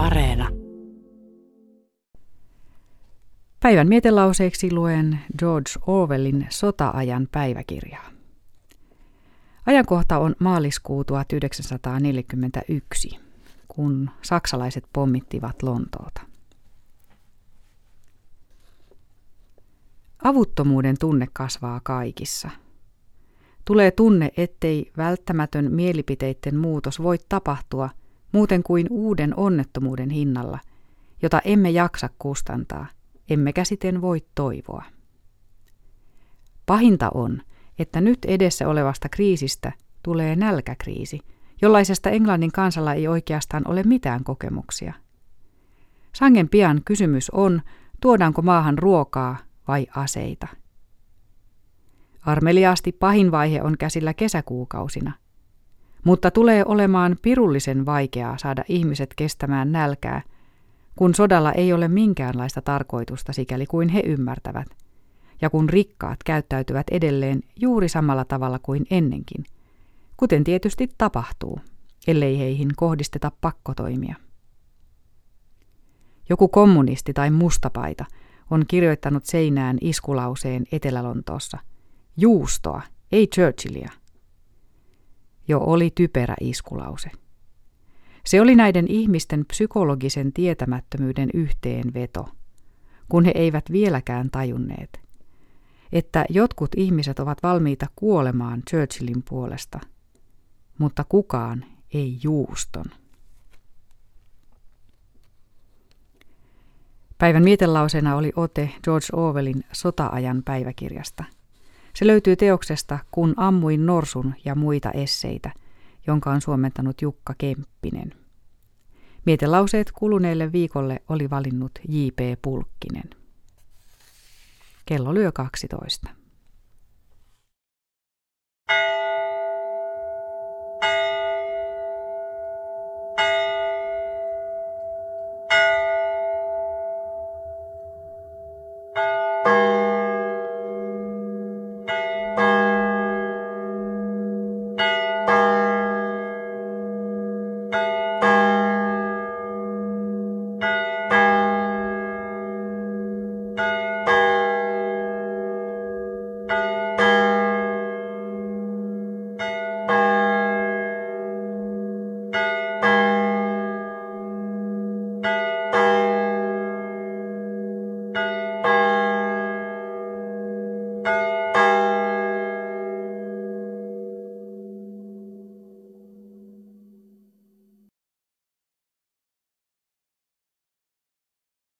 Areena. Päivän mietelauseeksi luen George Orwellin sota-ajan päiväkirjaa. Ajankohta on maaliskuu 1941, kun saksalaiset pommittivat Lontoota. Avuttomuuden tunne kasvaa kaikissa. Tulee tunne, ettei välttämätön mielipiteiden muutos voi tapahtua muuten kuin uuden onnettomuuden hinnalla, jota emme jaksa kustantaa, emmekä siten voi toivoa. Pahinta on, että nyt edessä olevasta kriisistä tulee nälkäkriisi, jollaisesta Englannin kansalla ei oikeastaan ole mitään kokemuksia. Sangen pian kysymys on, tuodaanko maahan ruokaa vai aseita. Armeliaasti pahin vaihe on käsillä kesäkuukausina, mutta tulee olemaan pirullisen vaikeaa saada ihmiset kestämään nälkää, kun sodalla ei ole minkäänlaista tarkoitusta sikäli kuin he ymmärtävät, ja kun rikkaat käyttäytyvät edelleen juuri samalla tavalla kuin ennenkin, kuten tietysti tapahtuu, ellei heihin kohdisteta pakkotoimia. Joku kommunisti tai mustapaita – on kirjoittanut seinään iskulauseen Etelä-Lontoossa. Juustoa, ei Churchillia. Jo oli typerä iskulause. Se oli näiden ihmisten psykologisen tietämättömyyden yhteenveto, kun he eivät vieläkään tajunneet, että jotkut ihmiset ovat valmiita kuolemaan Churchillin puolesta, mutta kukaan ei juuston. Päivän mietelauseena oli ote George Orwellin sota-ajan päiväkirjasta. Se löytyy teoksesta Kun ammuin norsun ja muita esseitä, jonka on suomentanut Jukka Kemppinen. Mietelauseet kuluneelle viikolle oli valinnut J.P. Pulkkinen. Kello lyö 12.